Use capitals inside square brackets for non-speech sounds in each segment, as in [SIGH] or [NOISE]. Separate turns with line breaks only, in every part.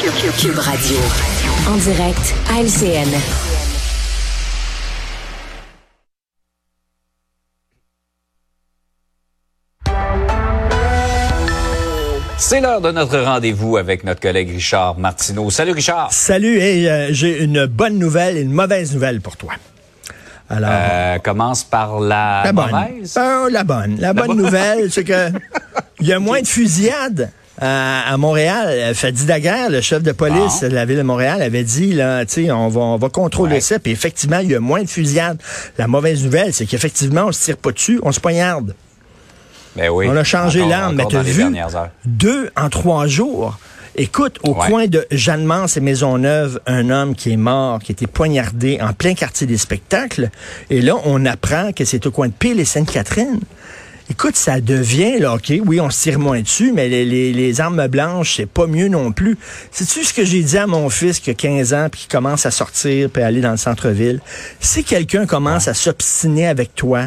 Cube Radio. En direct à LCN.
C'est l'heure de notre rendez-vous avec notre collègue Richard Martineau. Salut Richard.
Salut, et euh, j'ai une bonne nouvelle et une mauvaise nouvelle pour toi.
Alors, euh, commence par la,
la bonne.
mauvaise.
Euh, la bonne. La, bonne nouvelle, c'est que [LAUGHS] il y a moins de fusillades. À, à Montréal, Fadi Daguerre, le chef de police de la ville de Montréal, avait dit là, on va, on va contrôler
Ouais.
ça. Puis effectivement, il y a moins de fusillades. La mauvaise nouvelle, c'est qu'effectivement, on se tire pas dessus, on se poignarde.
Ben oui.
On a changé l'arme, mais t'as vu? deux en trois jours. Écoute, au
Ouais.
coin de Jeanne-Mance et Maisonneuve, un homme qui est mort, qui a été poignardé en plein quartier des spectacles. Et là, on apprend que c'est au coin de Pile et Sainte-Catherine. Écoute, ça devient, là, OK, oui, on se tire moins dessus, mais les, les- les armes blanches, c'est pas mieux non plus. Sais-tu ce que j'ai dit à mon fils qui a 15 ans, puis qui commence à sortir, puis à aller dans le centre-ville? Si quelqu'un commence à s'obstiner avec toi,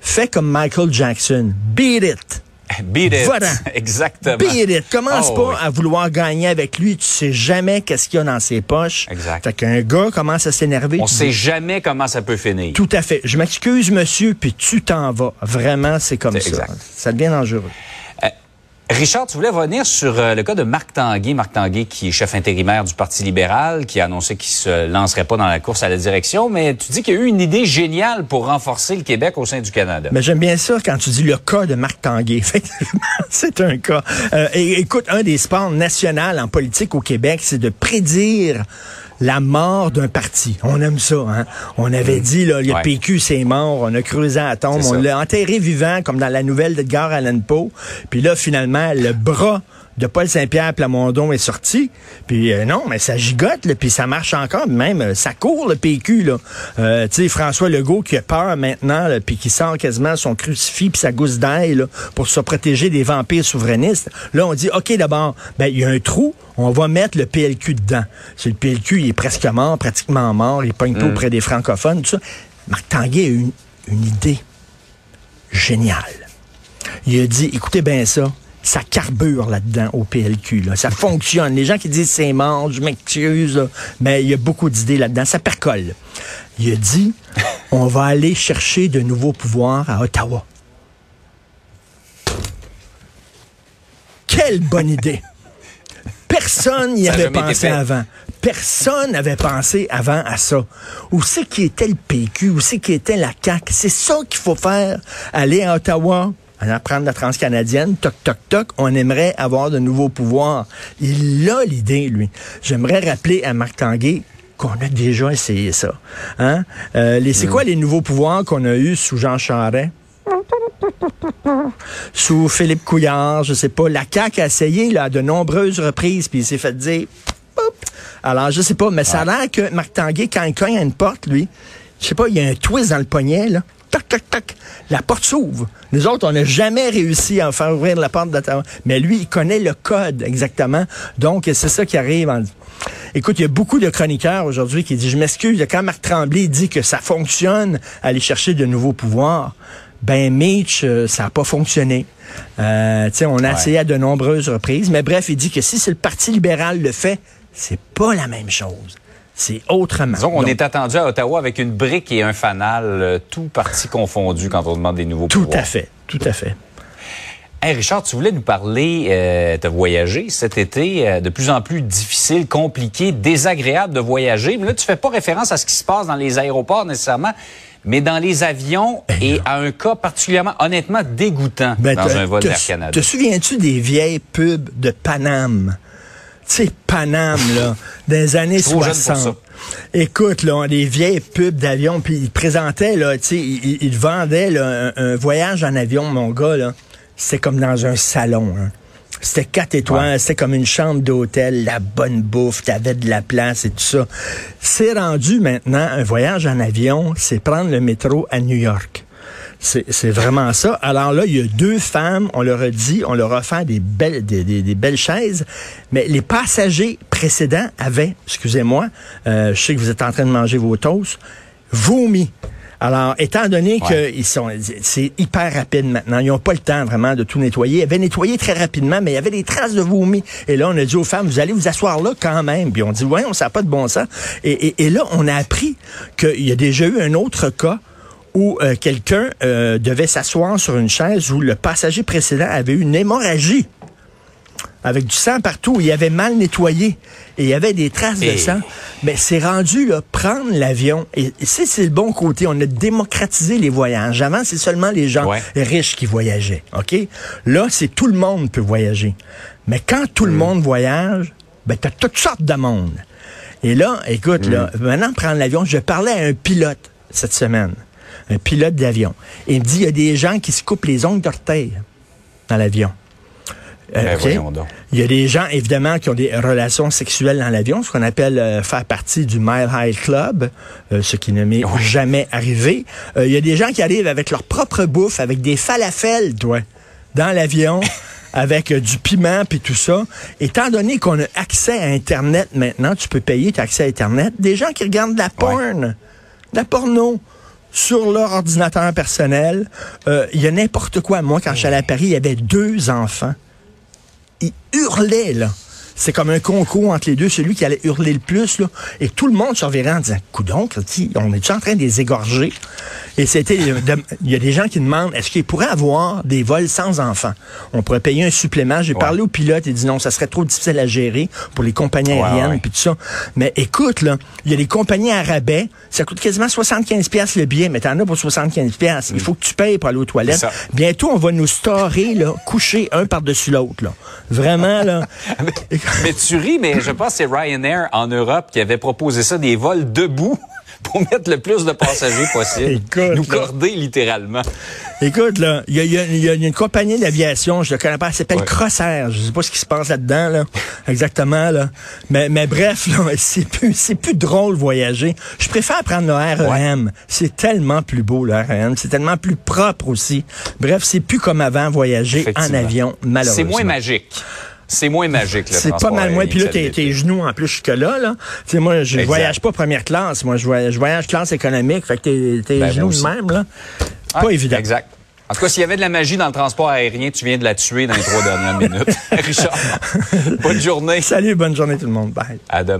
fais comme Michael Jackson. Beat it! [LAUGHS]
Beat it.
Voilà. [LAUGHS]
Exactement.
Beat it. Commence
Oh,
pas
oui.
à vouloir gagner avec lui. Tu sais jamais qu'est-ce qu'il y a dans ses poches.
Exact.
Fait qu'un gars commence à s'énerver.
On sait
dis,
jamais comment ça peut finir.
Tout à fait. Je m'excuse, monsieur, puis tu t'en vas. Vraiment, c'est comme ça.
exact.
Ça devient dangereux.
Richard, tu voulais revenir sur euh, le cas de Marc Tanguay. Marc Tanguay, qui est chef intérimaire du Parti libéral, qui a annoncé qu'il se lancerait pas dans la course à la direction, mais tu dis qu'il y a eu une idée géniale pour renforcer le Québec au sein du Canada.
Mais j'aime bien ça quand tu dis le cas de Marc Tanguay. [LAUGHS] Effectivement, c'est un cas. Euh, écoute, un des sports nationaux en politique au Québec, c'est de prédire la mort d'un parti. On aime ça, hein? On avait dit, là, le
Ouais.
PQ, c'est mort, on a creusé à tombe, on l'a enterré vivant, comme dans la nouvelle d'Edgar Allan Poe. Puis là, finalement, le bras de Paul Saint-Pierre Plamondon est sorti. Puis euh, non, mais ça gigote, là, puis ça marche encore. Même, euh, ça court, le PQ. Là. Euh, tu sais, François Legault qui a peur maintenant, là, puis qui sort quasiment son crucifix puis sa gousse d'ail pour se protéger des vampires souverainistes. Là, on dit, OK, d'abord, ben il y a un trou, on va mettre le PLQ dedans. C'est le PLQ, il est presque mort, pratiquement mort, il pogne pas auprès des francophones, tout ça. Marc Tanguay a eu une, une idée géniale. Il a dit, écoutez bien ça, ça carbure là-dedans au PLQ. Là. Ça fonctionne. Les gens qui disent c'est mort, je m'excuse, mais il y a beaucoup d'idées là-dedans. Ça percole. Il a dit, [LAUGHS] on va aller chercher de nouveaux pouvoirs à Ottawa. Quelle bonne idée! Personne n'y avait pensé avant. Personne n'avait pensé avant à ça. Où c'est qui était le PQ? Où c'est qui était la CAQ? C'est ça qu'il faut faire. Aller à Ottawa, en apprendre la transcanadienne, toc, toc, toc, on aimerait avoir de nouveaux pouvoirs. Il a l'idée, lui. J'aimerais rappeler à Marc Tanguay qu'on a déjà essayé ça. Hein? Euh, les, c'est quoi les nouveaux pouvoirs qu'on a eus sous Jean Charest? sous Philippe Couillard, je sais pas. La CAQ a essayé là, à de nombreuses reprises, puis il s'est fait dire... Alors, je sais pas, mais ça a l'air que Marc Tanguay, quand il cogne à une porte, lui, je sais pas, il y a un twist dans le poignet, là. Toc, toc, toc. La porte s'ouvre. Nous autres, on n'a jamais réussi à faire ouvrir la porte d'Ottawa. Mais lui, il connaît le code exactement. Donc, c'est ça qui arrive. en- Écoute, il y a beaucoup de chroniqueurs aujourd'hui qui disent, je m'excuse, quand Marc Tremblay dit que ça fonctionne, aller chercher de nouveaux pouvoirs, ben Mitch, euh, ça n'a pas fonctionné. Euh, on a
Ouais.
essayé à de nombreuses reprises, mais bref, il dit que si c'est le Parti libéral le fait, c'est pas la même chose. C'est autrement.
Disons
Donc,
est attendu à Ottawa avec une brique et un fanal, euh, tout parti confondu quand on demande des nouveaux
Tout
pouvoirs.
à fait, tout à fait.
Hey Richard, tu voulais nous parler euh, de voyager cet été, euh, de plus en plus difficile, compliqué, désagréable de voyager. Mais là, tu fais pas référence à ce qui se passe dans les aéroports nécessairement, mais dans les avions et à un cas particulièrement, honnêtement, dégoûtant
Ben,
dans un vol d'Air Canada.
Te souviens-tu des vieilles pubs de Paname? Tu sais, Paname, là, des années
Trop jeune pour
60.
ça.
Écoute, là, des vieilles pubs d'avion, puis ils présentaient, là, tu sais, ils, vendaient là, un, un voyage en avion, mon gars, là. C'était comme dans un salon, hein. C'était quatre étoiles,
Ouais.
c'était comme une chambre d'hôtel, la bonne bouffe, t'avais de la place et tout ça. C'est rendu maintenant, un voyage en avion, c'est prendre le métro à New York. C'est vraiment ça. Alors là, il y a deux femmes, on leur a dit, on leur a offert des belles, des, des- des belles chaises, mais les passagers précédents avaient, excusez-moi, euh, je sais que vous êtes en train de manger vos toasts, vomi. Alors, étant donné qu'ils sont, c'est hyper rapide maintenant, ils n'ont pas le temps vraiment de tout nettoyer. Ils avaient nettoyé très rapidement, mais il y avait des traces de vomi. Et là, on a dit aux femmes, vous allez vous asseoir là quand même. Puis on dit, ouais, on sait pas de bon sens. Et, et, là, on a appris qu'il y a déjà eu un autre cas où euh, quelqu'un euh, devait s'asseoir sur une chaise où le passager précédent avait eu une hémorragie avec du sang partout. Il avait mal nettoyé et il y avait des traces de sang. Mais c'est rendu là, prendre l'avion. Et, c'est c'est le bon côté. On a démocratisé les voyages. Avant, c'est seulement les gens riches qui voyageaient. OK? Là, c'est tout le monde peut voyager. Mais quand tout le mm. monde voyage, ben, t'as toutes sortes de monde. Et là, écoute, là, mm. maintenant, prendre l'avion, je parlais à un pilote cette semaine. Un pilote d'avion. Il me dit, il y a des gens qui se coupent les ongles d'orteil dans l'avion.
Euh,
il y a des gens, évidemment, qui ont des relations sexuelles dans l'avion, ce qu'on appelle euh, faire partie du Mile High Club, euh, ce qui ne m'est jamais arrivé. il y a des gens qui arrivent avec leur propre bouffe, avec des falafels, toi, dans l'avion. [LAUGHS] avec du piment puis tout ça. Étant donné qu'on a accès à Internet maintenant, tu peux payer ton accès à Internet. Des gens qui regardent de la porn, de la porno sur leur ordinateur personnel. Il y a n'importe quoi. Moi, quand allé à Paris, il y avait deux enfants il hurlait, là. C'est comme un concours entre les deux, celui qui allait hurler le plus, là. Et tout le monde surveillait en disant, coudonc, on est en train de les égorger? Et c'était, il y a des gens qui demandent, est-ce qu'il pourrait avoir des vols sans enfants? On pourrait payer un supplément. J'ai parlé au pilote, il dit non, ça serait trop difficile à gérer pour les compagnies aériennes et puis tout ça. Mais écoute, là, il y a des compagnies à rabais, ça coûte quasiment 75 pièces le billet, mais t'en as pour 75 pièces. Il mm. faut que tu payes pour aller aux toilettes. Bientôt, on va nous storer, là, coucher un par-dessus l'autre, là. Vraiment, là. [LAUGHS]
mais tu ris, mais je pense que c'est Ryanair en Europe qui avait proposé ça, des vols debout pour mettre le plus de passagers possible. nous corder littéralement.
Écoute, là, il y a, une compagnie d'aviation, je ne connais pas, elle s'appelle Crossair. Je sais pas ce qui se passe là-dedans, là, exactement, là. Mais, mais bref, là, [LAUGHS] c'est plus, c'est plus drôle voyager. Je préfère prendre le REM. C'est tellement plus beau, le REM. C'est tellement plus propre aussi. Bref, c'est plus comme avant voyager en avion, malheureusement.
C'est moins magique. C'est moins magique,
C'est pas mal moins. Puis là, tes, tes genoux, en plus, jusque-là, là. Tu sais, moi, je voyage pas première classe. Moi, je voyage, je voyage classe économique. Fait que tes, tes ben, genoux de même, là. Pas évident.
Exact. En tout cas, s'il y avait de la magie dans le transport aérien, tu viens de la tuer dans les trois dernières minutes. [LAUGHS] [LAUGHS] Richard, bonne journée.
Salut, bonne journée tout le monde. Bye.
À demain.